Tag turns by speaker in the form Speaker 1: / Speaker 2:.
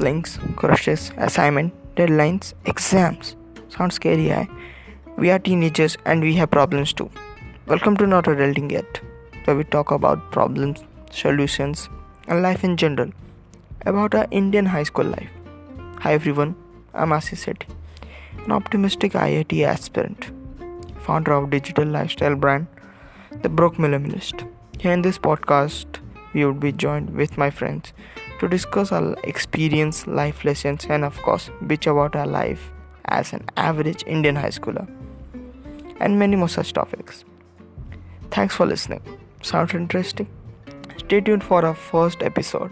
Speaker 1: flings, crushes, assignment, deadlines, exams. Sounds scary, eh? We are teenagers and we have problems too. Welcome to Not Adulting Yet, where we talk about problems, solutions, and life in general. About our Indian high school life. Hi everyone, I'm Ashish Sethi, an optimistic IIT aspirant, founder of digital lifestyle brand, The Broke Minimalist. Here in this podcast, we would be joined with my friends to discuss our experience, life lessons, and of course, bitch about our life as an average Indian high schooler, and many more such topics. Thanks for listening. Sounds interesting? Stay tuned for our first episode.